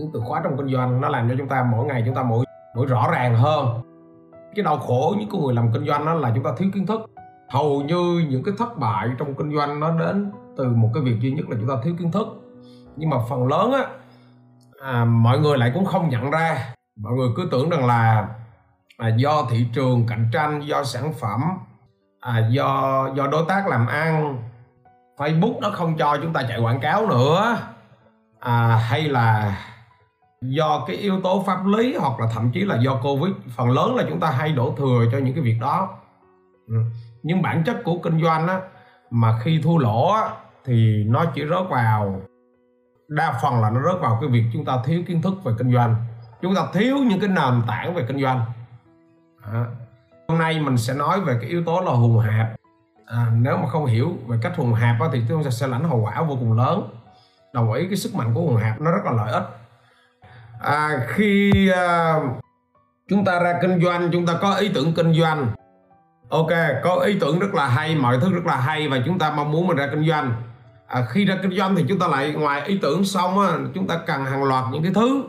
những từ khóa trong kinh doanh nó làm cho chúng ta mỗi ngày chúng ta mỗi mỗi rõ ràng hơn. Cái đau khổ những con người làm kinh doanh đó là chúng ta thiếu kiến thức. Hầu như những cái thất bại trong kinh doanh nó đến từ một cái việc duy nhất là chúng ta thiếu kiến thức. Nhưng mà phần lớn á à, mọi người lại cũng không nhận ra. Mọi người cứ tưởng rằng là à, do thị trường cạnh tranh do sản phẩm à, do do đối tác làm ăn Facebook nó không cho chúng ta chạy quảng cáo nữa à, hay là do cái yếu tố pháp lý hoặc là thậm chí là do Covid phần lớn là chúng ta hay đổ thừa cho những cái việc đó. Ừ. nhưng bản chất của kinh doanh á mà khi thua lỗ á, thì nó chỉ rớt vào đa phần là nó rớt vào cái việc chúng ta thiếu kiến thức về kinh doanh. Chúng ta thiếu những cái nền tảng về kinh doanh. À. hôm nay mình sẽ nói về cái yếu tố là hùng hạp. À, nếu mà không hiểu về cách hùng hạp á, thì chúng ta sẽ lãnh hậu quả vô cùng lớn. Đồng ý cái sức mạnh của hùng hạp nó rất là lợi ích à, khi à, chúng ta ra kinh doanh chúng ta có ý tưởng kinh doanh. Ok có ý tưởng rất là hay mọi thứ rất là hay và chúng ta mong muốn mình ra kinh doanh. À, khi ra kinh doanh thì chúng ta lại ngoài ý tưởng xong á, chúng ta cần hàng loạt những cái thứ.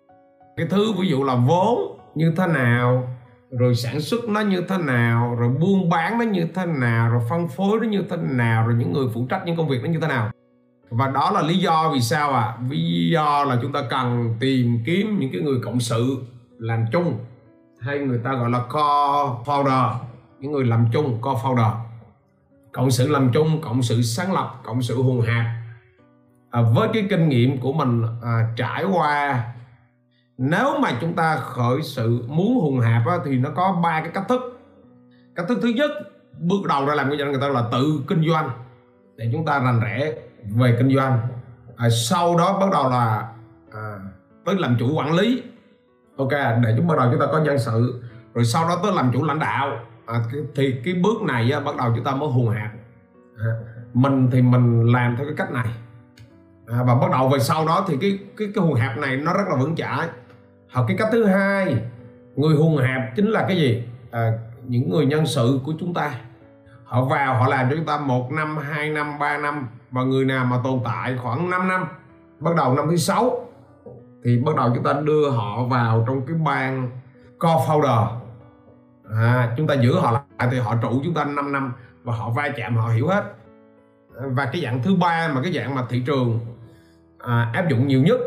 Cái thứ ví dụ là vốn như thế nào rồi sản xuất nó như thế nào rồi buôn bán nó như thế nào rồi phân phối nó như thế nào rồi những người phụ trách những công việc nó như thế nào và đó là lý do vì sao à lý do là chúng ta cần tìm kiếm những cái người cộng sự làm chung hay người ta gọi là co-founder những người làm chung co-founder. Cộng sự làm chung cộng sự sáng lập cộng sự hùng hạp à, với cái kinh nghiệm của mình à, trải qua nếu mà chúng ta khởi sự muốn hùng hạp á, thì nó có ba cái cách thức. Cách thức thứ nhất bước đầu ra làm kinh doanh người ta là tự kinh doanh để chúng ta rành rẽ về kinh doanh. À, sau đó bắt đầu là à, tới làm chủ quản lý. Ok để chúng bắt đầu chúng ta có nhân sự. Rồi sau đó tới làm chủ lãnh đạo. À, thì cái bước này á, bắt đầu chúng ta mới hùng hạp à, mình thì mình làm theo cái cách này. À, và bắt đầu về sau đó thì cái cái cái hùng hạp này nó rất là vững chãi. Hoặc cái cách thứ hai người hùng hạp chính là cái gì? À, những người nhân sự của chúng ta. Họ vào họ làm cho chúng ta một năm hai năm ba năm và người nào mà tồn tại khoảng 5 năm bắt đầu năm thứ sáu thì bắt đầu chúng ta đưa họ vào trong cái ban co-founder. À, chúng ta giữ họ lại thì họ trụ chúng ta 5 năm và họ va chạm họ hiểu hết. Và cái dạng thứ ba mà cái dạng mà thị trường à, áp dụng nhiều nhất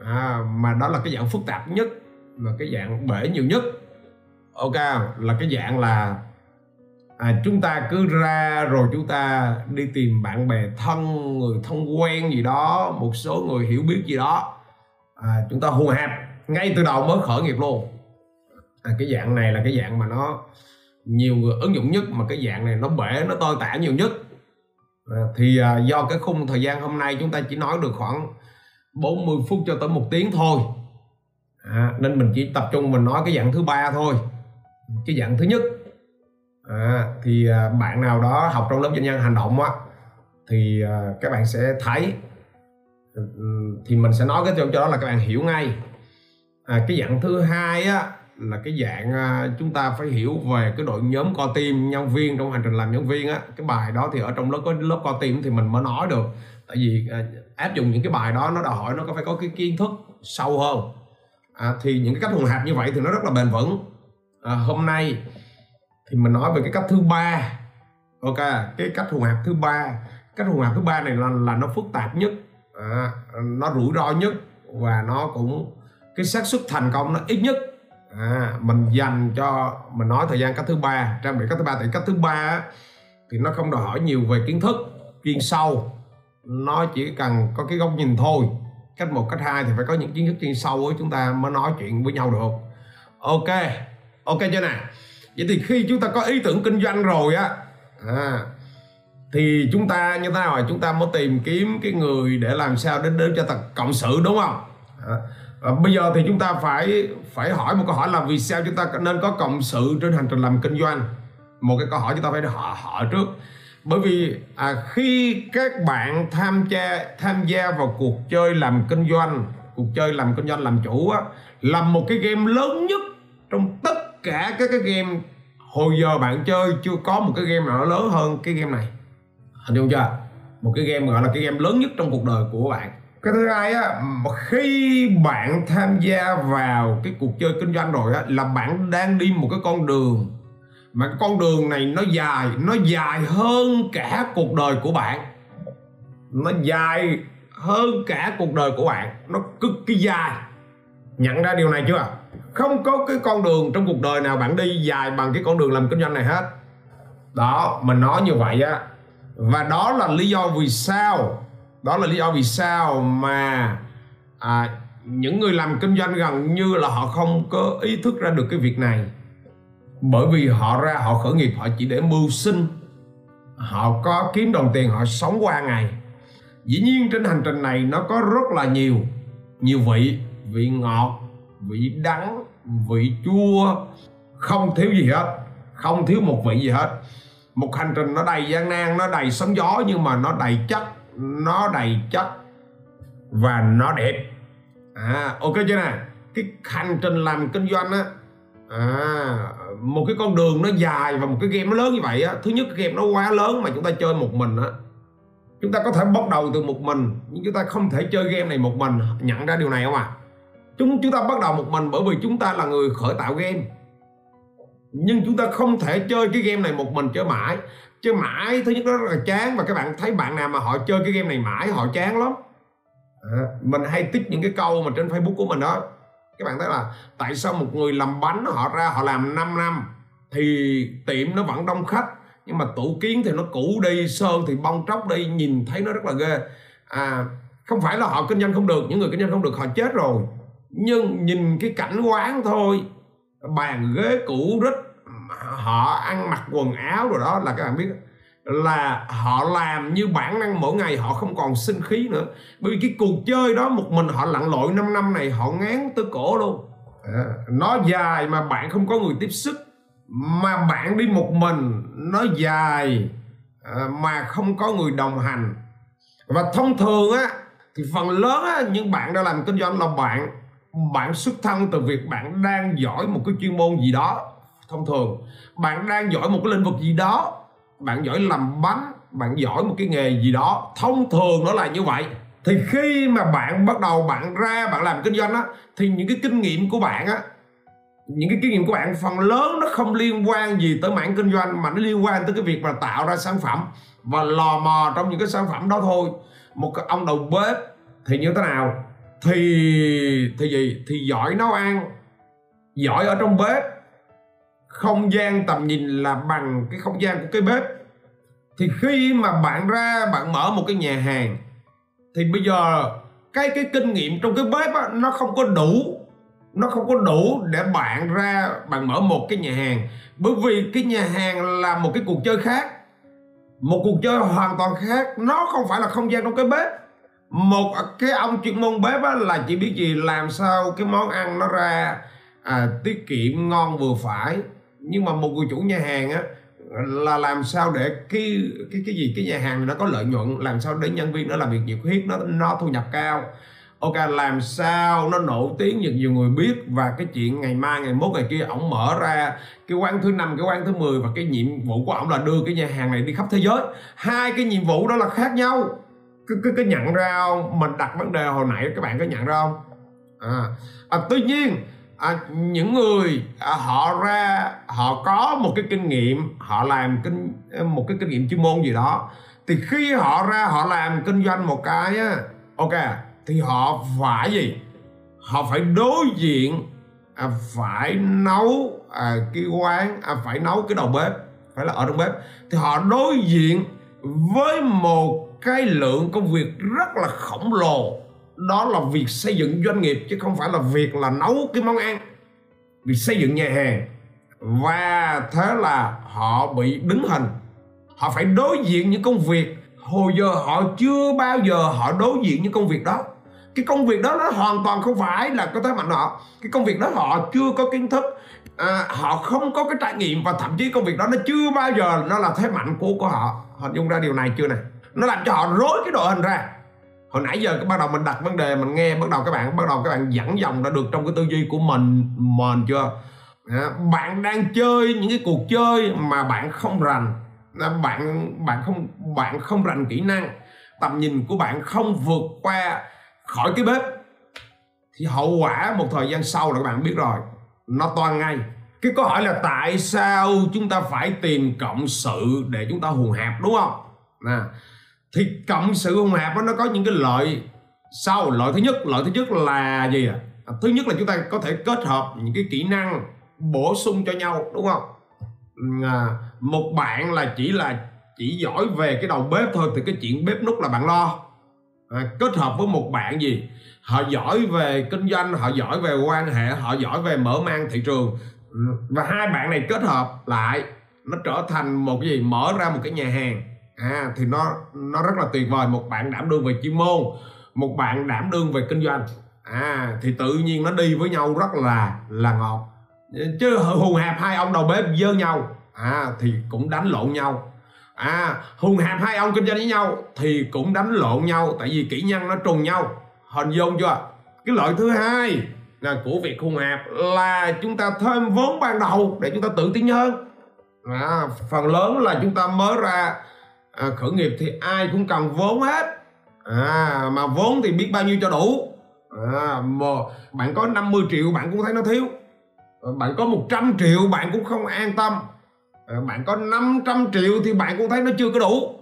à, mà đó là cái dạng phức tạp nhất và cái dạng bể nhiều nhất. Ok là cái dạng là à, chúng ta cứ ra rồi chúng ta đi tìm bạn bè thân người thân quen gì đó một số người hiểu biết gì đó. À, chúng ta hùa hạp ngay từ đầu mới khởi nghiệp luôn. À, cái dạng này là cái dạng mà nó nhiều người ứng dụng nhất mà cái dạng này nó bể nó tơi tả nhiều nhất. À, thì à, do cái khung thời gian hôm nay chúng ta chỉ nói được khoảng 40 phút cho tới một tiếng thôi. À, nên mình chỉ tập trung mình nói cái dạng thứ ba thôi. Cái dạng thứ nhất à, thì à, bạn nào đó học trong lớp doanh nhân hành động á thì à, các bạn sẽ thấy thì mình sẽ nói cái cho đó là các bạn hiểu ngay. À, cái dạng thứ hai á là cái dạng à, chúng ta phải hiểu về cái đội nhóm co team nhân viên trong hành trình làm nhân viên á. Cái bài đó thì ở trong lớp có lớp co team thì mình mới nói được. Tại vì à, áp dụng những cái bài đó nó đòi hỏi nó có phải có cái kiến thức sâu hơn. À, thì những cái cách hùng hạp như vậy thì nó rất là bền vững. À, hôm nay thì mình nói về cái cách thứ ba. Ok cái cách hùng hạp thứ ba. Cách hùng hạp thứ ba này là, là nó phức tạp nhất. À, nó rủi ro nhất và nó cũng cái xác suất thành công nó ít nhất. À, mình dành cho mình nói thời gian cách thứ ba. Trang bị cách thứ ba thì cách thứ ba thì nó không đòi hỏi nhiều về kiến thức chuyên sâu. Nó chỉ cần có cái góc nhìn thôi. Cách một cách hai thì phải có những kiến thức chuyên sâu ấy chúng ta mới nói chuyện với nhau được. Ok ok chưa nào? Vậy thì khi chúng ta có ý tưởng kinh doanh rồi á à, thì chúng ta như thế nào? Chúng ta mới tìm kiếm cái người để làm sao đến đến cho ta cộng sự đúng không? À, và bây giờ thì chúng ta phải phải hỏi một câu hỏi là vì sao chúng ta nên có cộng sự trên hành trình làm kinh doanh? Một cái câu hỏi chúng ta phải hỏi, hỏi trước. Bởi vì à, khi các bạn tham gia tham gia vào cuộc chơi làm kinh doanh cuộc chơi làm kinh doanh làm chủ á là một cái game lớn nhất trong tất cả các cái game hồi giờ bạn chơi chưa có một cái game nào nó lớn hơn cái game này. Hình dung chưa? Một cái game gọi là cái game lớn nhất trong cuộc đời của bạn. Cái thứ hai á khi bạn tham gia vào cái cuộc chơi kinh doanh rồi á, là bạn đang đi một cái con đường. Mà cái con đường này nó dài nó dài hơn cả cuộc đời của bạn. Nó dài hơn cả cuộc đời của bạn. Nó cực kỳ dài. Nhận ra điều này chưa? Không có cái con đường trong cuộc đời nào bạn đi dài bằng cái con đường làm kinh doanh này hết. Đó mình nói như vậy á. Và đó là lý do vì sao đó là lý do vì sao mà à, những người làm kinh doanh gần như là họ không có ý thức ra được cái việc này. Bởi vì họ ra họ khởi nghiệp họ chỉ để mưu sinh. Họ có kiếm đồng tiền họ sống qua ngày. Dĩ nhiên trên hành trình này nó có rất là nhiều nhiều vị vị ngọt vị đắng, vị chua, không thiếu gì hết, không thiếu một vị gì hết. Một hành trình nó đầy gian nan, nó đầy sóng gió, nhưng mà nó đầy chất, nó đầy chất và nó đẹp. À ok chưa nè? Cái hành trình làm kinh doanh á à một cái con đường nó dài và một cái game nó lớn như vậy á, thứ nhất cái game nó quá lớn mà chúng ta chơi một mình á. Chúng ta có thể bắt đầu từ một mình, nhưng chúng ta không thể chơi game này một mình. Nhận ra điều này không ạ? à? Chúng chúng ta bắt đầu một mình bởi vì chúng ta là người khởi tạo game. Nhưng chúng ta không thể chơi cái game này một mình chơi mãi. Chơi mãi thứ nhất đó rất là chán và các bạn thấy bạn nào mà họ chơi cái game này mãi họ chán lắm. À, mình hay tích những cái câu mà trên facebook của mình đó. Các bạn thấy là tại sao một người làm bánh họ ra họ làm 5 năm thì tiệm nó vẫn đông khách nhưng mà tủ kiến thì nó cũ đi sơn thì bong tróc đi nhìn thấy nó rất là ghê. À không phải là họ kinh doanh không được những người kinh doanh không được họ chết rồi nhưng nhìn cái cảnh quán thôi bàn ghế cũ rít họ ăn mặc quần áo rồi đó là các bạn biết là họ làm như bản năng mỗi ngày họ không còn sinh khí nữa. Bởi vì cái cuộc chơi đó một mình họ lặn lội 5 năm này họ ngán tới cổ luôn. À, nó dài mà bạn không có người tiếp sức. Mà bạn đi một mình nó dài à, mà không có người đồng hành. Và thông thường á thì phần lớn á những bạn đã làm kinh doanh là bạn bạn xuất thân từ việc bạn đang giỏi một cái chuyên môn gì đó, thông thường. Bạn đang giỏi một cái lĩnh vực gì đó, bạn giỏi làm bánh, bạn giỏi một cái nghề gì đó, thông thường nó là như vậy. Thì khi mà bạn bắt đầu bạn ra bạn làm kinh doanh á, thì những cái kinh nghiệm của bạn á, những cái kinh nghiệm của bạn, phần lớn nó không liên quan gì tới mảng kinh doanh, mà nó liên quan tới cái việc mà tạo ra sản phẩm và lò mò trong những cái sản phẩm đó thôi. Một cái ông đầu bếp thì như thế nào? Thì thì gì? Thì giỏi nấu ăn giỏi ở trong bếp. Không gian tầm nhìn là bằng cái không gian của cái bếp. Thì khi mà bạn ra bạn mở một cái nhà hàng thì bây giờ cái cái kinh nghiệm trong cái bếp á, nó không có đủ nó không có đủ để bạn ra bạn mở một cái nhà hàng. Bởi vì cái nhà hàng là một cái cuộc chơi khác một cuộc chơi hoàn toàn khác. Nó không phải là không gian trong cái bếp một cái ông chuyên môn bếp á, là chỉ biết gì làm sao cái món ăn nó ra à, tiết kiệm ngon vừa phải. Nhưng mà một người chủ nhà hàng á là làm sao để cái cái cái gì cái nhà hàng này nó có lợi nhuận làm sao để nhân viên nó làm việc nhiệt huyết nó nó thu nhập cao. Ok làm sao nó nổi tiếng được nhiều người biết. Và cái chuyện ngày mai ngày mốt ngày kia ổng mở ra cái quán thứ năm cái quán thứ 10 và cái nhiệm vụ của ổng là đưa cái nhà hàng này đi khắp thế giới. Hai cái nhiệm vụ đó là khác nhau cứ cứ cứ nhận ra không? Mình đặt vấn đề hồi nãy các bạn có nhận ra không? À, à tuy nhiên à, những người à, họ ra họ có một cái kinh nghiệm họ làm kinh một cái kinh nghiệm chuyên môn gì đó thì khi họ ra họ làm kinh doanh một cái á ok thì họ phải gì? Họ phải đối diện à, phải nấu à, cái quán à, phải nấu cái đầu bếp phải là ở trong bếp thì họ đối diện với một cái lượng công việc rất là khổng lồ. Đó là việc xây dựng doanh nghiệp chứ không phải là việc là nấu cái món ăn. Việc xây dựng nhà hàng. Và thế là họ bị đứng hình. Họ phải đối diện những công việc. Hồi giờ họ chưa bao giờ họ đối diện những công việc đó. Cái công việc đó nó hoàn toàn không phải là có thế mạnh họ cái công việc đó họ chưa có kiến thức. À, họ không có cái trải nghiệm và thậm chí công việc đó nó chưa bao giờ nó là thế mạnh của của họ. Họ dùng ra điều này chưa này nó làm cho họ rối cái đội hình ra. Hồi nãy giờ bắt đầu mình đặt vấn đề, mình nghe bắt đầu các bạn, bắt đầu các bạn dẫn dòng đã được trong cái tư duy của mình mình chưa? Bạn đang chơi những cái cuộc chơi mà bạn không rành. Bạn bạn không bạn không rành kỹ năng. Tầm nhìn của bạn không vượt qua khỏi cái bếp. Thì hậu quả một thời gian sau là các bạn biết rồi, nó toan ngay. Cái câu hỏi là tại sao chúng ta phải tìm cộng sự để chúng ta hùn hạp, đúng không? Nè thì cộng sự hùng hạp nó có những cái lợi. Sau lợi thứ nhất lợi thứ nhất là gì à? Thứ nhất là chúng ta có thể kết hợp những cái kỹ năng bổ sung cho nhau đúng không? À, một bạn là chỉ là chỉ giỏi về cái đầu bếp thôi thì cái chuyện bếp nút là bạn lo. À, kết hợp với một bạn gì? Họ giỏi về kinh doanh họ giỏi về quan hệ họ giỏi về mở mang thị trường. Và hai bạn này kết hợp lại nó trở thành một cái gì? Mở ra một cái nhà hàng à thì nó nó rất là tuyệt vời. Một bạn đảm đương về chuyên môn một bạn đảm đương về kinh doanh. À thì tự nhiên nó đi với nhau rất là là ngọt. Chứ hùng hạp hai ông đầu bếp dơ nhau. À thì cũng đánh lộn nhau. À hùng hạp hai ông kinh doanh với nhau thì cũng đánh lộn nhau tại vì kỹ năng nó trùng nhau. Hình dung chưa? Cái lợi thứ hai là của việc hùng hạp là chúng ta thêm vốn ban đầu để chúng ta tự tin hơn. À, phần lớn là chúng ta mới ra à, khởi nghiệp thì ai cũng cần vốn hết. À, mà vốn thì biết bao nhiêu cho đủ. À, mà bạn có 50 triệu bạn cũng thấy nó thiếu. À, bạn có 100 triệu bạn cũng không an tâm. À, bạn có 500 triệu thì bạn cũng thấy nó chưa có đủ.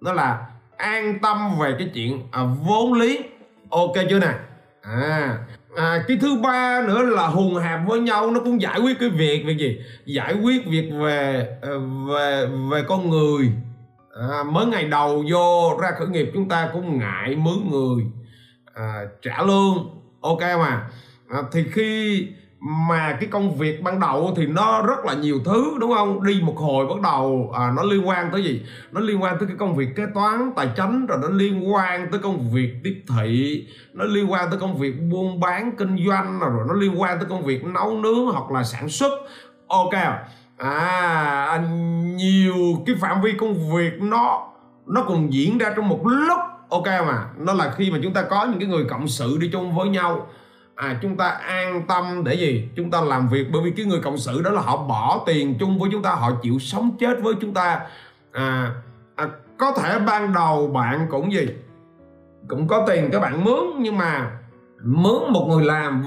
Đó là an tâm về cái chuyện à, vốn lý. Ok chưa nè? À, à cái thứ ba nữa là hùng hạp với nhau nó cũng giải quyết cái việc việc gì? Giải quyết việc về à, về về con người à, mới ngày đầu vô ra khởi nghiệp chúng ta cũng ngại mướn người. À, trả lương ok mà. À, thì khi mà cái công việc ban đầu thì nó rất là nhiều thứ đúng không? Đi một hồi bắt đầu à, nó liên quan tới gì? Nó liên quan tới cái công việc kế toán tài chính rồi nó liên quan tới công việc tiếp thị nó liên quan tới công việc buôn bán kinh doanh rồi nó liên quan tới công việc nấu nướng hoặc là sản xuất. Ok à? À nhiều cái phạm vi công việc nó nó cùng diễn ra trong một lúc. Ok mà nó là khi mà chúng ta có những cái người cộng sự đi chung với nhau. À chúng ta an tâm để gì? Chúng ta làm việc bởi vì cái người cộng sự đó là họ bỏ tiền chung với chúng ta họ chịu sống chết với chúng ta. À, à có thể ban đầu bạn cũng gì? Cũng có tiền các bạn mướn nhưng mà mướn một người làm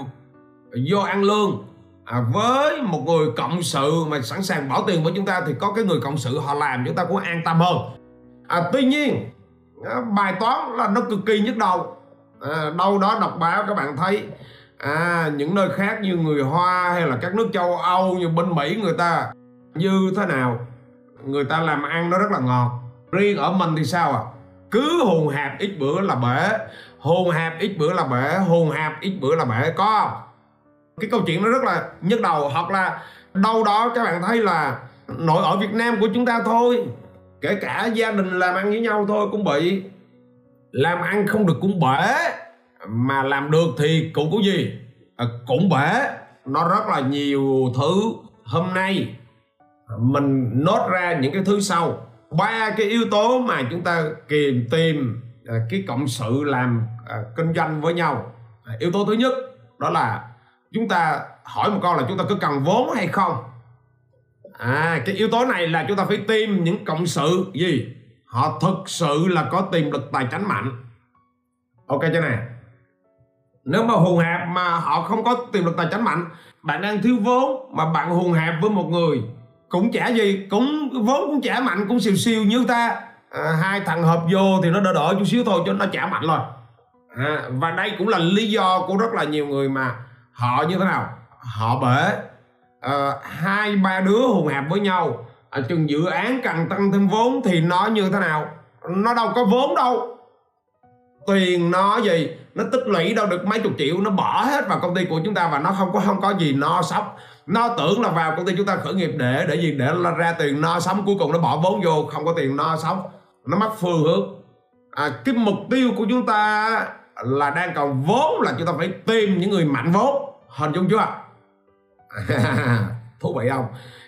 vô ăn lương à, với một người cộng sự mà sẵn sàng bỏ tiền với chúng ta thì có cái người cộng sự họ làm chúng ta cũng an tâm hơn. À, tuy nhiên à, bài toán là nó cực kỳ nhức đầu. À, đâu đó đọc báo các bạn thấy à những nơi khác như người hoa hay là các nước châu âu như bên mỹ người ta như thế nào người ta làm ăn nó rất là ngọt riêng ở mình thì sao à? Cứ hùn hạp ít bữa là bể hùn hạp ít bữa là bể hùn hạp ít bữa là bể có cái câu chuyện nó rất là nhức đầu hoặc là đâu đó các bạn thấy là nội ở Việt Nam của chúng ta thôi kể cả gia đình làm ăn với nhau thôi cũng bị. Làm ăn không được cũng bể mà làm được thì cũng có gì? À, cũng bể. Nó rất là nhiều thứ. Hôm nay mình nốt ra những cái thứ sau. Ba cái yếu tố mà chúng ta kìm tìm à, cái cộng sự làm à, kinh doanh với nhau. À, yếu tố thứ nhất đó là chúng ta hỏi một câu là chúng ta có cần vốn hay không? À cái yếu tố này là chúng ta phải tìm những cộng sự. Gì? Họ thực sự là có tiềm lực tài chính mạnh. Ok chưa nè? Nếu mà hùng hạp mà họ không có tiềm lực tài chính mạnh bạn đang thiếu vốn mà bạn hùng hạp với một người cũng trả gì cũng vốn cũng trả mạnh cũng siêu siêu như ta. À, hai thằng hợp vô thì nó đỡ đỡ chút xíu thôi cho nó trả mạnh rồi. À, và đây cũng là lý do của rất là nhiều người mà họ như thế nào? Họ bể uh, hai ba đứa hùng hạp với nhau. Ở chừng dự án cần tăng thêm vốn thì nó như thế nào? Nó đâu có vốn đâu. Tiền nó gì? Nó tích lũy đâu được mấy chục triệu nó bỏ hết vào công ty của chúng ta và nó không có không có gì no sóc nó tưởng là vào công ty chúng ta khởi nghiệp để để gì? Để ra tiền no sống cuối cùng nó bỏ vốn vô không có tiền no sống nó mất phương hướng. À, cái mục tiêu của chúng ta là đang cần vốn là chúng ta phải tìm những người mạnh vốn. Hình dung chưa? Thú vị không?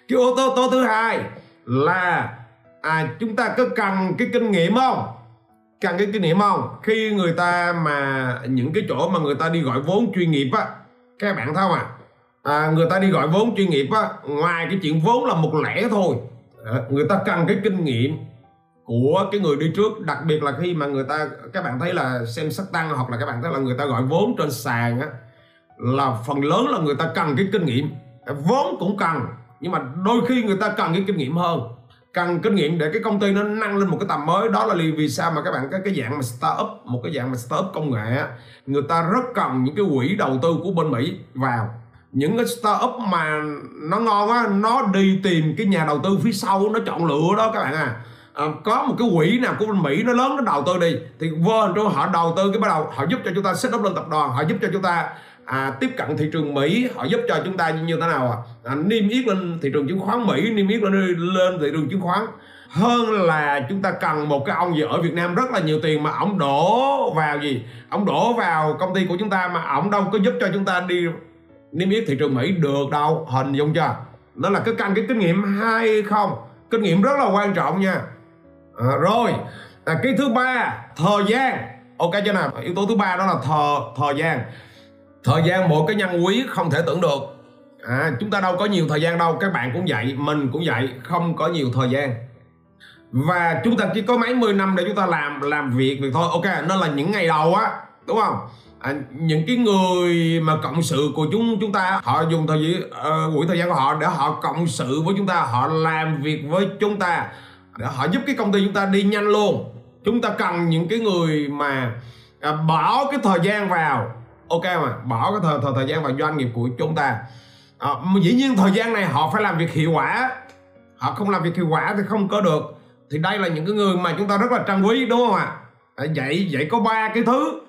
Cái yếu tố, tố thứ hai là à, chúng ta có cần cái kinh nghiệm không? Cần cái kinh nghiệm không? Khi người ta mà những cái chỗ mà người ta đi gọi vốn chuyên nghiệp á các bạn thấy không à, à người ta đi gọi vốn chuyên nghiệp á ngoài cái chuyện vốn là một lẻ thôi. À, người ta cần cái kinh nghiệm của cái người đi trước, đặc biệt là khi mà người ta, các bạn thấy là xem sắc tăng hoặc là các bạn thấy là người ta gọi vốn trên sàn á, là phần lớn là người ta cần cái kinh nghiệm. Vốn cũng cần, nhưng mà đôi khi người ta cần cái kinh nghiệm hơn. Cần kinh nghiệm để cái công ty nó nâng lên một cái tầm mới. Đó là vì sao mà các bạn, cái cái dạng mà startup, một cái dạng mà startup công nghệ á, người ta rất cần những cái quỹ đầu tư của bên Mỹ vào. Những cái startup mà nó ngon á, nó đi tìm cái nhà đầu tư phía sau, nó chọn lựa đó các bạn à à, có một cái quỹ nào của bên Mỹ nó lớn nó đầu tư đi thì vô cho họ đầu tư cái bắt đầu họ giúp cho chúng ta set up lên tập đoàn họ giúp cho chúng ta à, tiếp cận thị trường Mỹ họ giúp cho chúng ta như thế nào à, à niêm yết lên thị trường chứng khoán Mỹ niêm yết lên lên thị trường chứng khoán. Hơn là chúng ta cần một cái ông gì ở Việt Nam rất là nhiều tiền mà ông đổ vào gì? Ông đổ vào công ty của chúng ta mà ông đâu có giúp cho chúng ta đi niêm yết thị trường Mỹ được đâu hình dung chưa? Đó là cái căn cái kinh nghiệm hay không? Kinh nghiệm rất là quan trọng nha à, rồi. À, cái thứ ba thời gian ok chưa nào. Yếu tố thứ ba đó là thời thời gian thời gian mỗi cái nhân quý không thể tưởng được. À, chúng ta đâu có nhiều thời gian đâu. Các bạn cũng vậy mình cũng vậy. Không có nhiều thời gian. Và chúng ta chỉ có mấy mươi năm để chúng ta làm làm việc việc thôi. Ok nó là những ngày đầu á đúng không? À, những cái người mà cộng sự của chúng chúng ta họ dùng thời gian uh, quỹ thời gian của họ để họ cộng sự với chúng ta họ làm việc với chúng ta để họ giúp cái công ty chúng ta đi nhanh luôn. Chúng ta cần những cái người mà à, bỏ cái thời gian vào. Ok mà bỏ cái thời thời, thời gian vào doanh nghiệp của chúng ta. À, dĩ nhiên thời gian này họ phải làm việc hiệu quả. Họ không làm việc hiệu quả thì không có được. Thì đây là những cái người mà chúng ta rất là trân quý đúng không ạ? À? vậy vậy có ba cái thứ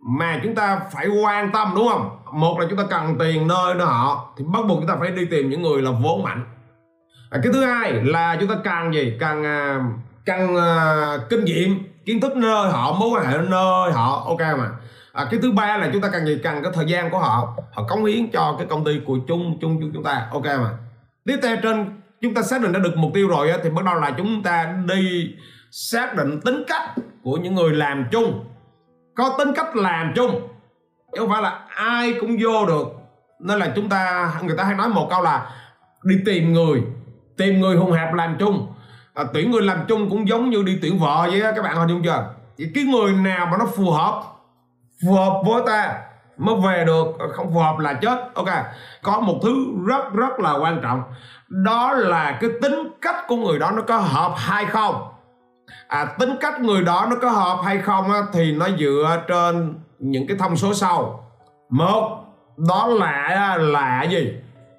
mà chúng ta phải quan tâm đúng không? Một là chúng ta cần tiền nơi đó họ thì bắt buộc chúng ta phải đi tìm những người là vốn mạnh à, cái thứ hai là chúng ta càng gì? Càng à, càng uh, kinh nghiệm kiến thức nơi họ mối quan hệ nơi họ. Ok mà. À, cái thứ ba là chúng ta càng gì? Càng cái thời gian của họ. Họ cống hiến cho cái công ty của chung chung chúng chúng ta. Ok mà. Tiếp theo trên chúng ta xác định đã được mục tiêu rồi thì bắt đầu là chúng ta đi xác định tính cách của những người làm chung. Có tính cách làm chung. Chứ không phải là ai cũng vô được. Nên là chúng ta người ta hay nói một câu là đi tìm người tìm người hùng hạp làm chung. À, tuyển người làm chung cũng giống như đi tuyển vợ vậy đó các bạn hình dung chưa? Thì cái người nào mà nó phù hợp phù hợp với ta mới về được à, không phù hợp là chết. Ok có một thứ rất rất là quan trọng. Đó là cái tính cách của người đó nó có hợp hay không? À, tính cách người đó nó có hợp hay không á, thì nó dựa trên những cái thông số sau. Một đó là là gì?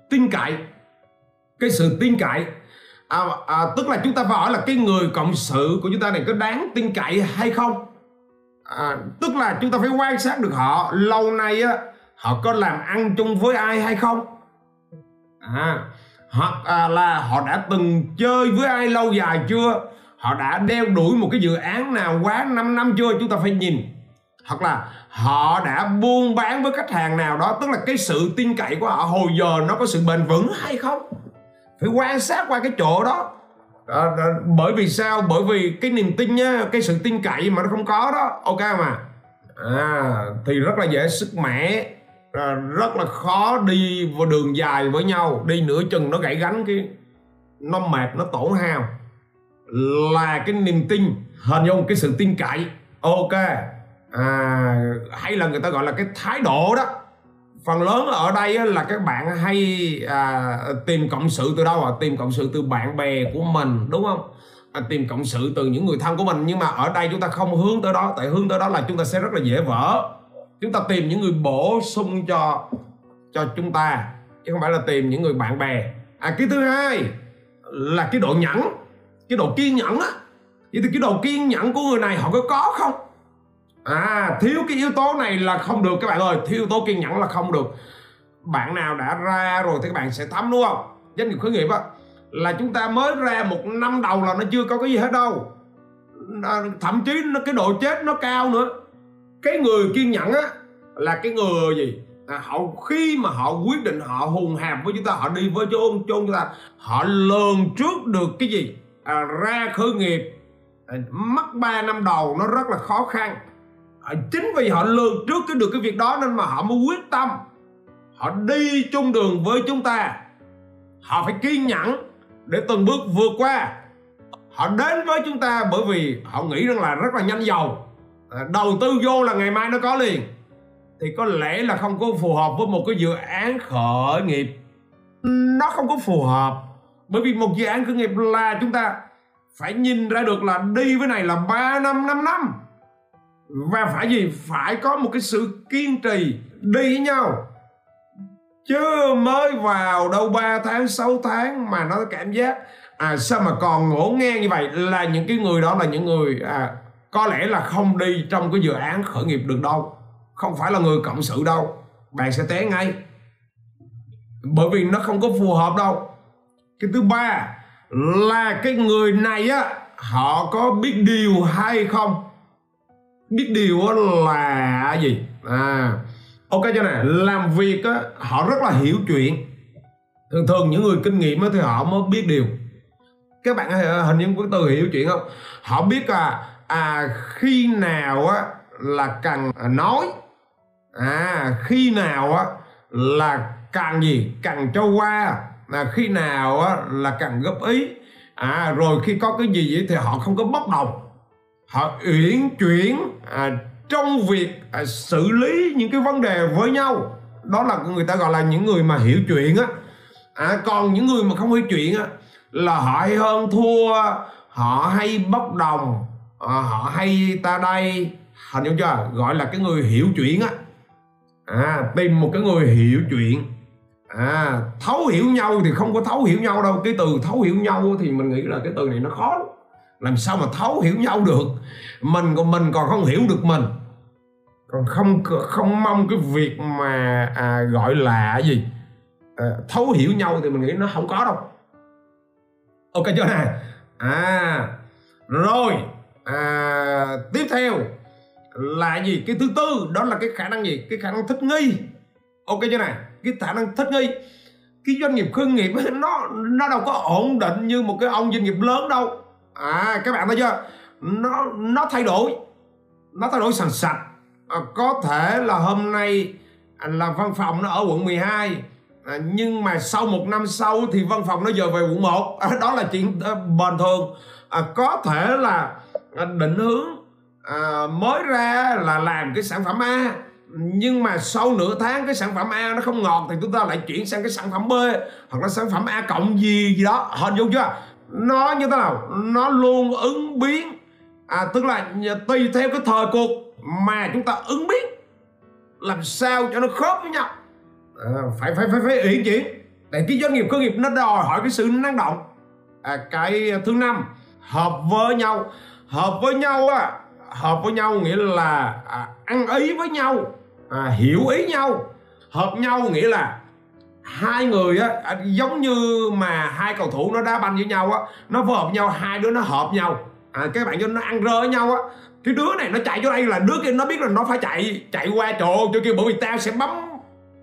Tin cậy cái sự tin cậy. À, à, tức là chúng ta phải hỏi là cái người cộng sự của chúng ta này có đáng tin cậy hay không? À, tức là chúng ta phải quan sát được họ lâu nay á họ có làm ăn chung với ai hay không? À, hoặc à, là họ đã từng chơi với ai lâu dài chưa? Họ đã đeo đuổi một cái dự án nào quá 5 năm chưa? Chúng ta phải nhìn. Hoặc là họ đã buôn bán với khách hàng nào đó tức là cái sự tin cậy của họ hồi giờ nó có sự bền vững hay không? Phải quan sát qua cái chỗ đó. À, à, bởi vì sao? Bởi vì cái niềm tin nhá cái sự tin cậy mà nó không có đó. Ok mà. À, thì rất là dễ sức mẻ. À, rất là khó đi vào đường dài với nhau. Đi nửa chừng nó gãy gánh cái nó mệt nó tổn hao. Là cái niềm tin hình dung cái sự tin cậy. Ok. À, hay là người ta gọi là cái thái độ đó phần lớn ở đây là các bạn hay à, tìm cộng sự từ đâu à tìm cộng sự từ bạn bè của mình đúng không? À, tìm cộng sự từ những người thân của mình. Nhưng mà ở đây chúng ta không hướng tới đó. Tại hướng tới đó là chúng ta sẽ rất là dễ vỡ. Chúng ta tìm những người bổ sung cho cho chúng ta chứ không phải là tìm những người bạn bè. À cái thứ hai là cái độ nhẫn cái độ kiên nhẫn á. Vậy thì cái độ kiên nhẫn của người này họ có có không? À thiếu cái yếu tố này là không được các bạn ơi. Thiếu yếu tố kiên nhẫn là không được. Bạn nào đã ra rồi thì các bạn sẽ thấm đúng không? Doanh nghiệp khởi nghiệp á là chúng ta mới ra một năm đầu là nó chưa có cái gì hết đâu. Thậm chí nó cái độ chết nó cao nữa. Cái người kiên nhẫn á là cái người gì? À, họ khi mà họ quyết định họ hùng hạp với chúng ta họ đi với chôn chôn chúng ta họ lường trước được cái gì? À, ra khởi nghiệp à, mất 3 năm đầu nó rất là khó khăn chính vì họ lường trước cái được cái việc đó nên mà họ mới quyết tâm. Họ đi chung đường với chúng ta. Họ phải kiên nhẫn để từng bước vượt qua. Họ đến với chúng ta bởi vì họ nghĩ rằng là rất là nhanh giàu à, đầu tư vô là ngày mai nó có liền. Thì có lẽ là không có phù hợp với một cái dự án khởi nghiệp. Nó không có phù hợp. Bởi vì một dự án khởi nghiệp là chúng ta phải nhìn ra được là đi với này là 3 năm 5 năm và phải gì? Phải có một cái sự kiên trì đi với nhau. Chứ mới vào đâu 3 tháng 6 tháng mà nó cảm giác à sao mà còn ngổ ngang như vậy? Là những cái người đó là những người à có lẽ là không đi trong cái dự án khởi nghiệp được đâu. Không phải là người cộng sự đâu. Bạn sẽ té ngay. Bởi vì nó không có phù hợp đâu. Cái thứ ba là cái người này á, họ có biết điều hay không? Biết điều là gì? À ok cho này làm việc á, họ rất là hiểu chuyện. Thường thường những người kinh nghiệm á thì họ mới biết điều. Các bạn hình như có từ hiểu chuyện không? Họ biết là à khi nào á là cần nói. À khi nào á là cần gì? Cần cho qua. Là khi nào á là cần góp ý. À rồi khi có cái gì vậy thì họ không có bốc đồng họ uyển chuyển à, trong việc à, xử lý những cái vấn đề với nhau. Đó là người ta gọi là những người mà hiểu chuyện á. À, còn những người mà không hiểu chuyện á là họ hay hơn thua họ hay bốc đồng à, họ hay ta đây. Hình dung chưa gọi là cái người hiểu chuyện á. À tìm một cái người hiểu chuyện. À thấu hiểu nhau thì không có thấu hiểu nhau đâu. Cái từ thấu hiểu nhau thì mình nghĩ là cái từ này nó khó làm sao mà thấu hiểu nhau được? Mình còn mình còn không hiểu được mình. Còn không không mong cái việc mà à, gọi là gì? À, thấu hiểu nhau thì mình nghĩ nó không có đâu. Ok chưa nè? À rồi. À, tiếp theo là gì? Cái thứ tư đó là cái khả năng gì? Cái khả năng thích nghi. Ok chưa này cái khả năng thích nghi. Cái doanh nghiệp khởi nghiệp nó nó đâu có ổn định như một cái ông doanh nghiệp lớn đâu à các bạn thấy chưa? Nó nó thay đổi. Nó thay đổi sàn sạch. À, có thể là hôm nay à, là văn phòng nó ở quận 12 à, nhưng mà sau một năm sau thì văn phòng nó giờ về quận 1 à, đó là chuyện à, bình thường. À, có thể là à, định hướng à, mới ra là làm cái sản phẩm A. Nhưng mà sau nửa tháng cái sản phẩm A nó không ngọt thì chúng ta lại chuyển sang cái sản phẩm B hoặc là sản phẩm A cộng gì gì đó. Hình dung chưa? Nó như thế nào? Nó luôn ứng biến. À tức là tùy theo cái thời cuộc mà chúng ta ứng biến. Làm sao cho nó khớp với nhau? À, phải phải phải phải uyển chuyển tại cái doanh nghiệp khởi nghiệp nó đòi hỏi cái sự năng động. À, cái thứ năm hợp với nhau. Hợp với nhau á hợp với nhau nghĩa là à, ăn ý với nhau. À, hiểu ý nhau. Hợp nhau nghĩa là hai người á à, giống như mà hai cầu thủ nó đá banh với nhau á nó phối hợp nhau hai đứa nó hợp nhau. À, các bạn cho nó ăn rơ với nhau á. Cái đứa này nó chạy vô đây là đứa kia nó biết là nó phải chạy chạy qua chỗ chỗ kia bởi vì tao sẽ bấm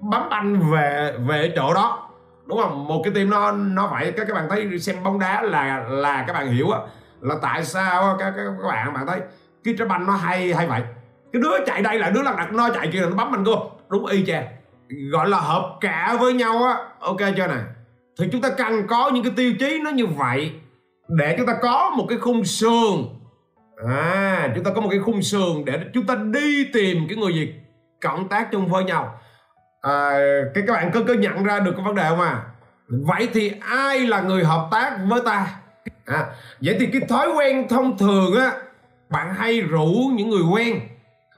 bấm banh về về chỗ đó. Đúng không? Một cái team nó nó phải các các bạn thấy xem bóng đá là là các bạn hiểu á là tại sao các các, các bạn bạn thấy cái trái banh nó hay hay vậy. Cái đứa chạy đây là đứa là đặt nó chạy kia là nó bấm mình cơ đúng y chang gọi là hợp cả với nhau á. Ok chưa nè? Thì chúng ta cần có những cái tiêu chí nó như vậy để chúng ta có một cái khung sườn. À chúng ta có một cái khung sườn để chúng ta đi tìm cái người gì cộng tác chung với nhau. À, cái các bạn có có nhận ra được cái vấn đề không à? Vậy thì ai là người hợp tác với ta? À, vậy thì cái thói quen thông thường á bạn hay rủ những người quen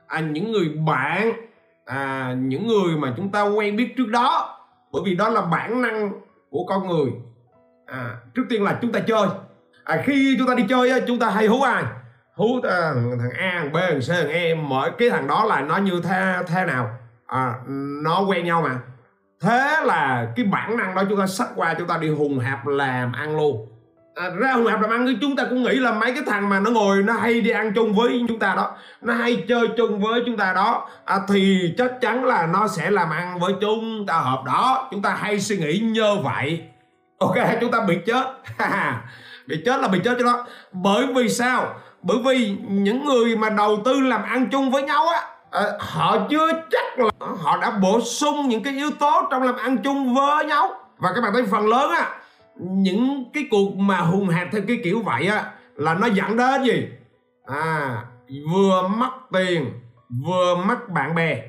à, những người bạn à, những người mà chúng ta quen biết trước đó bởi vì đó là bản năng của con người. À, trước tiên là chúng ta chơi. À, khi chúng ta đi chơi chúng ta hay hú ai? Hú à, thằng A thằng B thằng C thằng E. Mỗi cái thằng đó là nó như thế thế nào? À, nó quen nhau mà. Thế là cái bản năng đó chúng ta sách qua chúng ta đi hùng hạp làm ăn luôn à, ra hùng hạp làm ăn chúng ta cũng nghĩ là mấy cái thằng mà nó ngồi nó hay đi ăn chung với chúng ta đó. Nó hay chơi chung với chúng ta đó. À, thì chắc chắn là nó sẽ làm ăn với chúng ta hợp đó. Chúng ta hay suy nghĩ như vậy. Ok chúng ta bị chết. Bị chết là bị chết cho nó bởi vì sao? Bởi vì những người mà đầu tư làm ăn chung với nhau á à, họ chưa chắc là họ đã bổ sung những cái yếu tố trong làm ăn chung với nhau. Và các bạn thấy phần lớn á những cái cuộc mà hùng hạp theo cái kiểu vậy á là nó dẫn đến gì? À vừa mất tiền vừa mất bạn bè.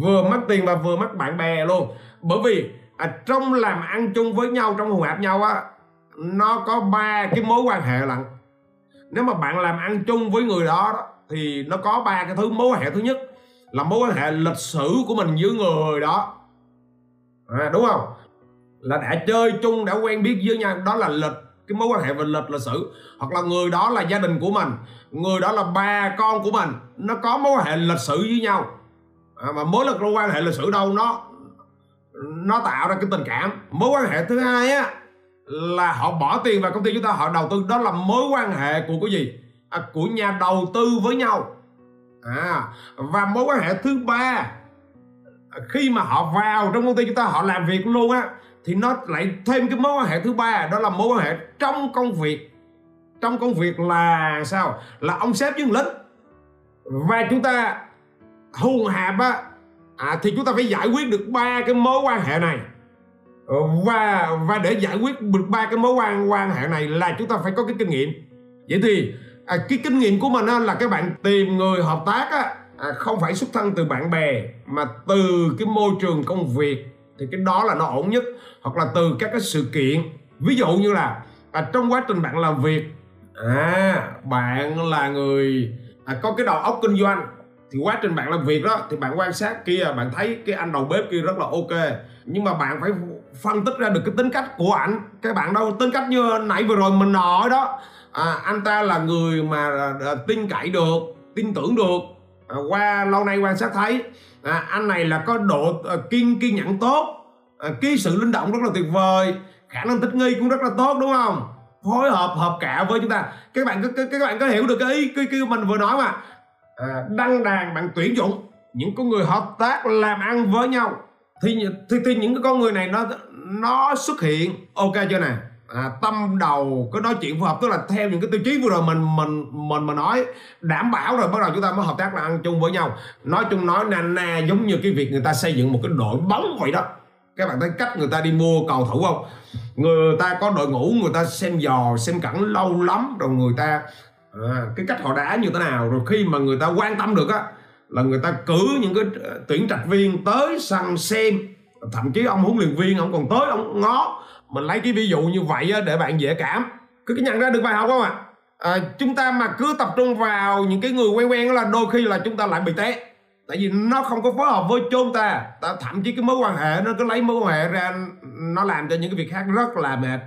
Vừa mất tiền và vừa mất bạn bè luôn. Bởi vì à, trong làm ăn chung với nhau trong hùng hạp nhau á nó có ba cái mối quan hệ lận. Nếu mà bạn làm ăn chung với người đó, đó thì nó có ba cái thứ mối quan hệ. Thứ nhất là mối quan hệ lịch sử của mình với người đó. À, đúng không? Là đã chơi chung đã quen biết với nhau. Đó là lịch cái mối quan hệ về lịch lịch sử. Hoặc là người đó là gia đình của mình. Người đó là ba con của mình. Nó có mối quan hệ lịch sử với nhau. À, mà mối lực quan hệ lịch sử đâu nó nó tạo ra cái tình cảm. Mối quan hệ thứ hai á là họ bỏ tiền vào công ty chúng ta họ đầu tư. Đó là mối quan hệ của cái gì? À, của nhà đầu tư với nhau. À và mối quan hệ thứ ba khi mà họ vào trong công ty chúng ta họ làm việc luôn á thì nó lại thêm cái mối quan hệ thứ ba đó là mối quan hệ trong công việc. Trong công việc là sao? Là ông sếp với lính. Và chúng ta hùng hạp á à, thì chúng ta phải giải quyết được ba cái mối quan hệ này. Và và để giải quyết được ba cái mối quan quan hệ này là chúng ta phải có cái kinh nghiệm. Vậy thì à, cái kinh nghiệm của mình á, là các bạn tìm người hợp tác á, à, không phải xuất thân từ bạn bè mà từ cái môi trường công việc thì cái đó là nó ổn nhất. Hoặc là từ các cái sự kiện. Ví dụ như là à, trong quá trình bạn làm việc à bạn là người à, có cái đầu óc kinh doanh thì quá trình bạn làm việc đó thì bạn quan sát kia bạn thấy cái anh đầu bếp kia rất là ok. Nhưng mà bạn phải phân tích ra được cái tính cách của ảnh. Cái bạn đâu tính cách như nãy vừa rồi mình nói đó. À, anh ta là người mà à, tin cậy được tin tưởng được à, qua lâu nay quan sát thấy. À, anh này là có độ à, kiên kiên nhẫn tốt. À, ký sự linh động rất là tuyệt vời. Khả năng thích nghi cũng rất là tốt đúng không? Phối hợp hợp cả với chúng ta. Các bạn các, các bạn có hiểu được cái ý cái, cái mình vừa nói mà à, đăng đàn bạn tuyển dụng. Những con người hợp tác làm ăn với nhau. Thì thì, thì những cái con người này nó nó xuất hiện. Ok chưa nè? À, tâm đầu cứ nói chuyện phù hợp tức là theo những cái tiêu chí vừa rồi mình mình mình mà nói đảm bảo rồi bắt đầu chúng ta mới hợp tác là ăn chung với nhau. Nói chung nói na na giống như cái việc người ta xây dựng một cái đội bóng vậy đó. Các bạn thấy cách người ta đi mua cầu thủ không? Người ta có đội ngũ người ta xem dò xem cẩn lâu lắm rồi người ta à, cái cách họ đá như thế nào rồi khi mà người ta quan tâm được á là người ta cử những cái ờ, tuyển trạch viên tới săn xem. Thậm chí ông huấn luyện viên ông còn tới ông ngó mình lấy cái ví dụ như vậy để bạn dễ cảm. Cứ cái nhận ra được bài học không ạ? À? à, chúng ta mà cứ tập trung vào những cái người quen quen là đôi khi là chúng ta lại bị té. Tại vì nó không có phối hợp với chúng ta, ta thậm chí cái mối quan hệ nó cứ lấy mối quan hệ ra nó làm cho những cái việc khác rất là mệt.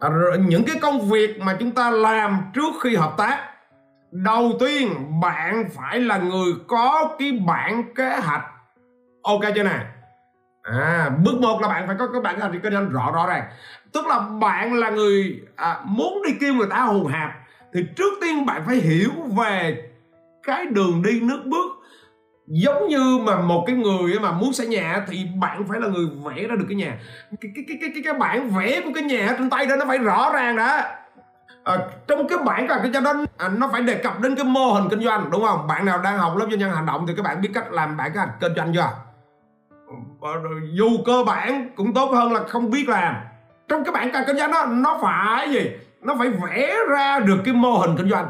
À, những cái công việc mà chúng ta làm trước khi hợp tác đầu tiên bạn phải là người có cái bản kế hoạch. Ok chưa nè? À bước một là bạn phải có cái bản kế kinh doanh rõ rõ ràng. Tức là bạn là người à, muốn đi kêu người ta hùng hạp thì trước tiên bạn phải hiểu về cái đường đi nước bước. Giống như mà một cái người mà muốn xây nhà thì bạn phải là người vẽ ra được cái nhà. Cái cái cái cái cái bản vẽ của cái nhà trên tay đó nó phải rõ ràng đó à, trong cái bản là cái cho đó à, nó phải đề cập đến cái mô hình kinh doanh đúng không? Bạn nào đang học lớp doanh nhân hành động thì các bạn biết cách làm bản kế hoạch kinh doanh chưa? Ờ, dù cơ bản cũng tốt hơn là không biết làm. Trong cái bản kinh doanh đó, nó phải gì? Nó phải vẽ ra được cái mô hình kinh doanh.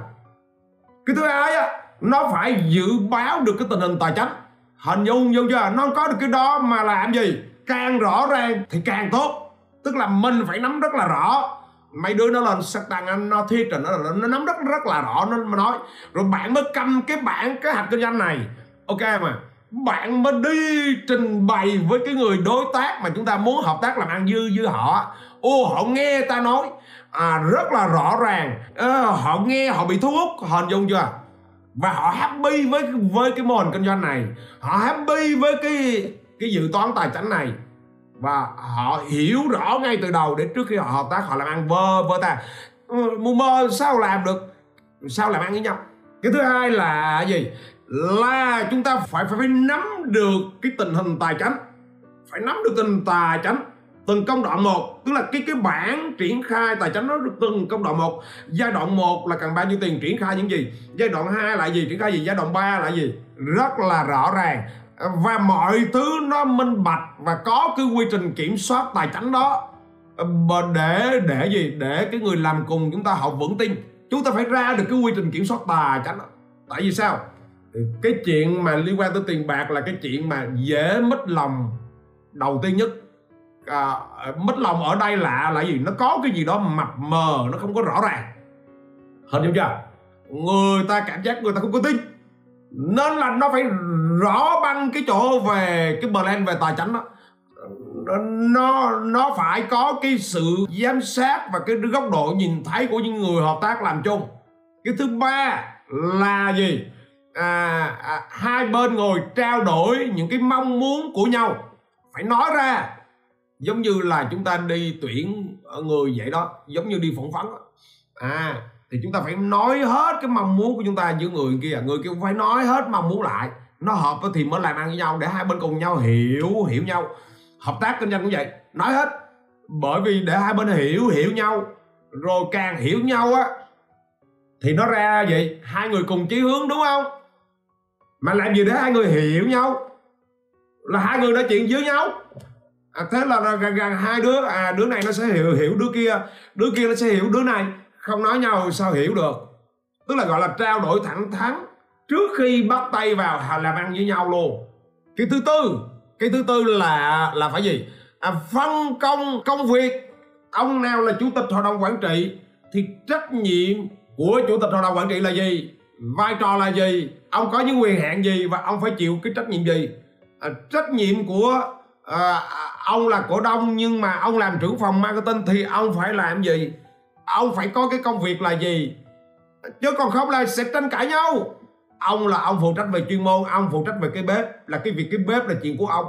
Cái thứ hai á, nó phải dự báo được cái tình hình tài chính. Hình dung vô chưa? Nó có được cái đó mà làm gì? Càng rõ ràng thì càng tốt. Tức là mình phải nắm rất là rõ. Mấy đứa nó lên sắc tăng nó thiết rồi nó nó nắm rất rất là rõ, nó mà nói. Rồi bạn mới cầm cái bản cái hạt kinh doanh này. Ok mà bạn mới đi trình bày với cái người đối tác mà chúng ta muốn hợp tác làm ăn dư với họ. Ô họ nghe ta nói. À, rất là rõ ràng. À, họ nghe họ bị thu hút. Hình dung chưa? Và họ happy với với cái mô hình kinh doanh này. Họ happy với cái cái dự toán tài chính này. Và họ hiểu rõ ngay từ đầu để trước khi họ hợp tác họ làm ăn vơ vơ ta. Ừ, mù mơ sao làm được? Sao làm ăn với nhau? Cái thứ hai là gì? Là chúng ta phải phải, phải nắm được cái tình hình tài chính. Phải nắm được tình hình tài chính. Từng công đoạn một tức là cái cái bản triển khai tài chính nó được từng công đoạn một. Giai đoạn một là cần bao nhiêu tiền triển khai những gì? Giai đoạn 2 là gì? Triển khai gì? Giai đoạn 3 là gì? Rất là rõ ràng. Và mọi thứ nó minh bạch và có cái quy trình kiểm soát tài chính đó. Để để gì? Để cái người làm cùng chúng ta họ vững tin. Chúng ta phải ra được cái quy trình kiểm soát tài chánh tại vì sao? Cái chuyện mà liên quan tới tiền bạc là cái chuyện mà dễ mất lòng đầu tiên nhất. À, mất lòng ở đây là là gì? Nó có cái gì đó mập mờ nó không có rõ ràng. Hình dung chưa? Người ta cảm giác người ta không có tin. Nên là nó phải rõ băng cái chỗ về cái plan về tài chính đó. Nó nó phải có cái sự giám sát và cái góc độ nhìn thấy của những người hợp tác làm chung. Cái thứ ba là gì? À, à, hai bên ngồi trao đổi những cái mong muốn của nhau. Phải nói ra giống như là chúng ta đi tuyển người vậy đó giống như đi phỏng vấn à thì chúng ta phải nói hết cái mong muốn của chúng ta với người kia. Người kia cũng phải nói hết mong muốn lại. Nó hợp thì mới làm ăn với nhau để hai bên cùng nhau hiểu hiểu nhau. Hợp tác kinh doanh cũng vậy. Nói hết. Bởi vì để hai bên hiểu hiểu nhau rồi càng hiểu nhau á thì nó ra vậy. Hai người cùng chí hướng đúng không? Mà làm gì để hai người hiểu nhau? Là hai người nói chuyện với nhau. À, thế là gần gần hai đứa à đứa này nó sẽ hiểu hiểu đứa kia đứa kia nó sẽ hiểu đứa này. Không nói nhau sao hiểu được? Tức là gọi là trao đổi thẳng thắn trước khi bắt tay vào làm ăn với nhau luôn. Cái thứ tư cái thứ tư là là phải gì? À, phân công công việc. Ông nào là chủ tịch hội đồng quản trị thì trách nhiệm của chủ tịch hội đồng quản trị là gì? Vai trò là gì? Ông có những quyền hạn gì và ông phải chịu cái trách nhiệm gì? À, trách nhiệm của à, ông là cổ đông nhưng mà ông làm trưởng phòng marketing thì ông phải làm gì? Ông phải có cái công việc là gì? Chứ còn không là sẽ tranh cãi nhau. Ông là ông phụ trách về chuyên môn ông phụ trách về cái bếp là cái việc cái bếp là chuyện của ông.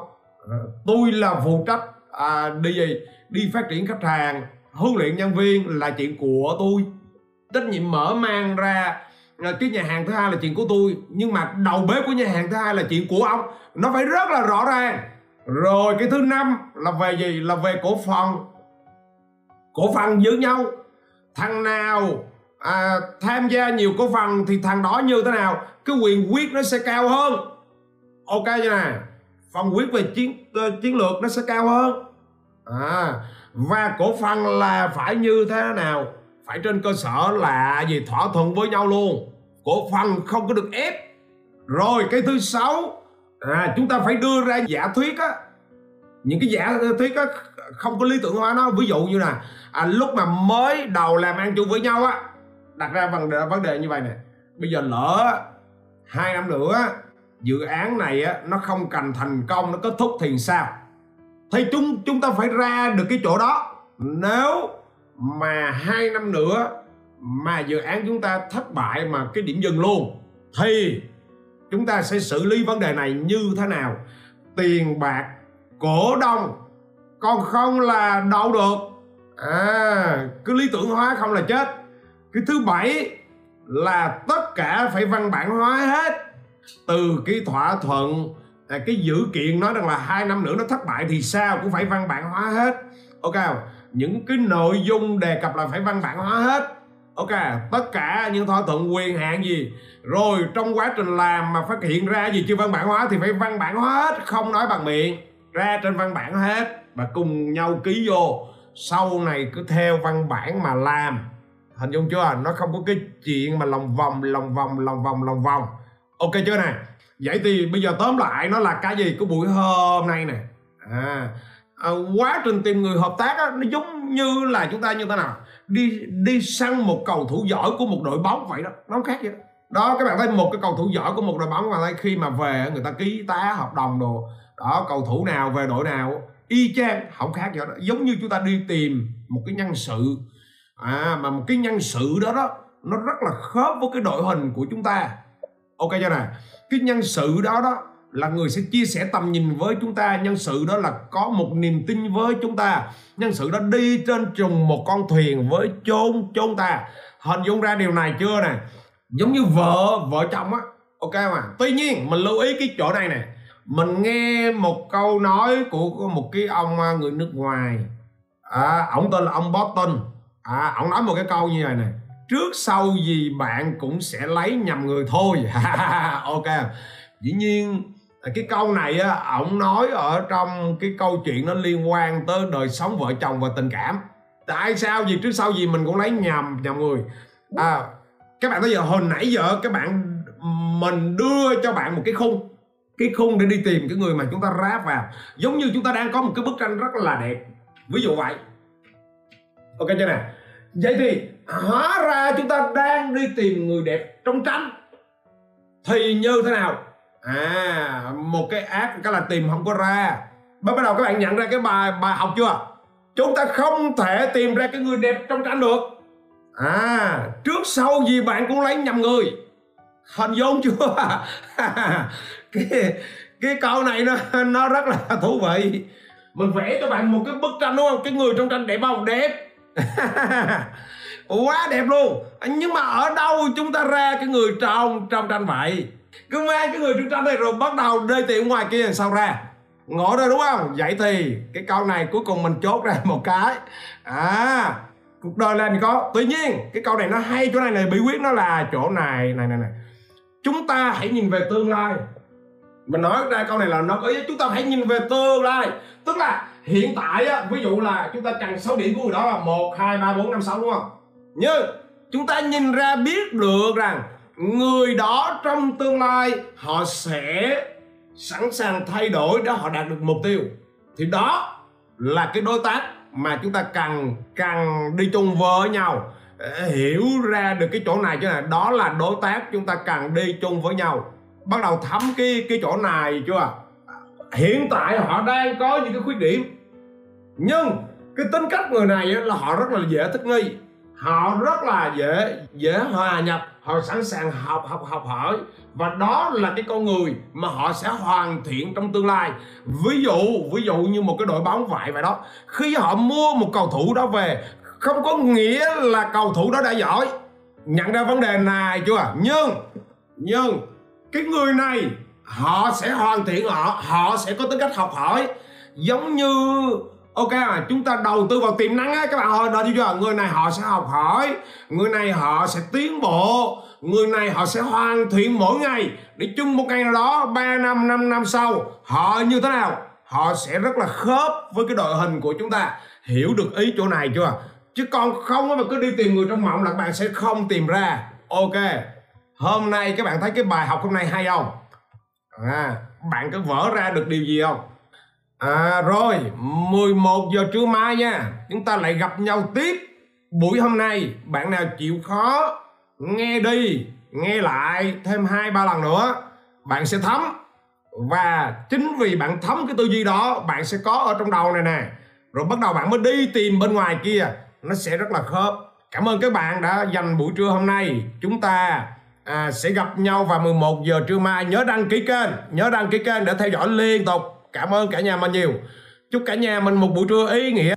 À, tôi là phụ trách à, đi gì? Đi phát triển khách hàng huấn luyện nhân viên là chuyện của tôi. Trách nhiệm mở mang ra cái nhà hàng thứ hai là chuyện của tôi. Nhưng mà đầu bếp của nhà hàng thứ hai là chuyện của ông. Nó phải rất là rõ ràng. Rồi cái thứ năm là về gì? Là về cổ phần. Cổ phần giữ nhau. Thằng nào à, tham gia nhiều cổ phần thì thằng đó như thế nào? Cái quyền quyết nó sẽ cao hơn. Ok chưa nè? Phần quyết về chiến uh, chiến lược nó sẽ cao hơn. À, và cổ phần là phải như thế nào? Phải trên cơ sở là gì? Thỏa thuận với nhau luôn. Cổ phần không có được ép. Rồi cái thứ sáu à, chúng ta phải đưa ra giả thuyết á. Những cái giả thuyết á không có lý tưởng hóa nó. Ví dụ như là à, lúc mà mới đầu làm ăn chung với nhau á đặt ra vấn đề vấn đề như vậy nè. Bây giờ lỡ hai năm nữa dự án này á nó không cần thành công nó kết thúc thì sao? Thì chúng chúng ta phải ra được cái chỗ đó. Nếu mà hai năm nữa mà dự án chúng ta thất bại mà cái điểm dừng luôn, thì chúng ta sẽ xử lý vấn đề này như thế nào? Tiền bạc, cổ đông, còn không là đâu được. À cứ lý tưởng hóa không là chết. Cái thứ bảy là tất cả phải văn bản hóa hết. Từ cái thỏa thuận à, cái dữ kiện nói rằng là hai năm nữa nó thất bại thì sao cũng phải văn bản hóa hết ok những cái nội dung đề cập là phải văn bản hóa hết. Ok tất cả những thỏa thuận quyền hạn gì rồi trong quá trình làm mà phát hiện ra gì chưa văn bản hóa thì phải văn bản hóa hết không nói bằng miệng ra trên văn bản hết và cùng nhau ký vô. Sau này cứ theo văn bản mà làm. Hình dung chưa? Nó không có cái chuyện mà lòng vòng lòng vòng lòng vòng lòng vòng. Ok chưa nè? Vậy thì bây giờ tóm lại nó là cái gì? Của buổi hôm nay nè. À, à, quá trình tìm người hợp tác á, nó giống như là chúng ta như thế nào? Đi đi săn một cầu thủ giỏi của một đội bóng vậy đó nó khác vậy đó. Đó các bạn thấy một cái cầu thủ giỏi của một đội bóng mà khi mà về người ta ký tá hợp đồng đồ. Đó cầu thủ nào về đội nào y chang không khác gì đó. Giống như chúng ta đi tìm một cái nhân sự. À mà một cái nhân sự đó đó nó rất là khớp với cái đội hình của chúng ta. Ok chưa nè? Cái nhân sự đó đó là người sẽ chia sẻ tầm nhìn với chúng ta. Nhân sự đó là có một niềm tin với chúng ta. Nhân sự đó đi trên trùng một con thuyền với chôn chôn ta. Hình dung ra điều này chưa nè? Giống như vợ vợ chồng á. Ok mà tuy nhiên mình lưu ý cái chỗ này nè. Mình nghe một câu nói của một cái ông à, người nước ngoài. À, ông tên là ông Boston. À, ông nói một cái câu như vậy này trước sau gì bạn cũng sẽ lấy nhầm người thôi. Ok dĩ nhiên cái câu này á ổng nói ở trong cái câu chuyện nó liên quan tới đời sống vợ chồng và tình cảm. Tại sao? Gì trước sau gì mình cũng lấy nhầm nhầm người. À, các bạn bây giờ hồi nãy giờ các bạn mình đưa cho bạn một cái khung. Cái khung để đi tìm cái người mà chúng ta ráp vào. Giống như chúng ta đang có một cái bức tranh rất là đẹp. Ví dụ vậy. Ok chưa nè? Vậy thì hóa ra chúng ta đang đi tìm người đẹp trong tranh. Thì như thế nào? À một cái ác cái là tìm không có ra. Bắt đầu các bạn nhận ra cái bài bài học chưa? Chúng ta không thể tìm ra cái người đẹp trong tranh được. À trước sau gì bạn cũng lấy nhầm người. Hình dung chưa? Cái cái câu này nó nó rất là thú vị. Mình vẽ cho bạn một cái bức tranh đúng không? Cái người trong tranh đẹp không? Đẹp. Quá đẹp luôn. Nhưng mà ở đâu chúng ta ra cái người trong trong tranh vậy? Cứ mang cái người trung tranh này rồi bắt đầu đi tìm ngoài kia làm sao ra. Ngộ rồi đúng không? Vậy thì cái câu này cuối cùng mình chốt ra một cái. À cuộc đời là có? Tuy nhiên, cái câu này nó hay, chỗ này này bí quyết, nó là chỗ này này này này. Chúng ta hãy nhìn về tương lai. Mình nói ra câu này là nó có ý, chúng ta hãy nhìn về tương lai. Tức là hiện tại á, ví dụ là chúng ta cần số điểm của người đó là một, hai, ba, bốn, năm, sáu, đúng không? Nhưng chúng ta nhìn ra biết được rằng người đó trong tương lai họ sẽ sẵn sàng thay đổi để họ đạt được mục tiêu. Thì đó là cái đối tác mà chúng ta cần cần đi chung với nhau. Hiểu ra được cái chỗ này chứ này đó là đối tác chúng ta cần đi chung với nhau. Bắt đầu thấm cái cái chỗ này chưa à? hiện tại họ đang có những cái khuyết điểm. Nhưng cái tính cách người này là họ rất là dễ thích nghi họ rất là dễ dễ hòa nhập, họ sẵn sàng học học học hỏi. Và đó là cái con người mà họ sẽ hoàn thiện trong tương lai. Ví dụ ví dụ như một cái đội bóng vậy vậy đó. Khi họ mua một cầu thủ đó về, không có nghĩa là cầu thủ đó đã giỏi. Nhận ra vấn đề này chưa? Nhưng nhưng cái người này, họ sẽ hoàn thiện họ họ sẽ có tính cách học hỏi. Giống như ok mà chúng ta đầu tư vào tiềm năng á các bạn ơi đó chưa người này họ sẽ học hỏi người này họ sẽ tiến bộ người này họ sẽ hoàn thiện mỗi ngày. Để chung một ngày nào đó 3 năm 5 năm sau họ như thế nào? Họ sẽ rất là khớp với cái đội hình của chúng ta. Hiểu được ý chỗ này chưa? Chứ còn không mà cứ đi tìm người trong mộng là các bạn sẽ không tìm ra. Ok hôm nay các bạn thấy cái bài học hôm nay hay không? À, bạn có vỡ ra được điều gì không? À rồi 11 giờ trưa mai nha. Chúng ta lại gặp nhau tiếp buổi hôm nay. Bạn nào chịu khó nghe đi nghe lại thêm hai ba lần nữa bạn sẽ thấm. Và chính vì bạn thấm cái tư duy đó bạn sẽ có ở trong đầu này nè. Rồi bắt đầu bạn mới đi tìm bên ngoài kia. Nó sẽ rất là khớp. Cảm ơn các bạn đã dành buổi trưa hôm nay. Chúng ta à, sẽ gặp nhau vào 11 giờ trưa mai. Nhớ đăng ký kênh nhớ đăng ký kênh để theo dõi liên tục cảm ơn cả nhà mình nhiều. Chúc cả nhà mình một buổi trưa ý nghĩa.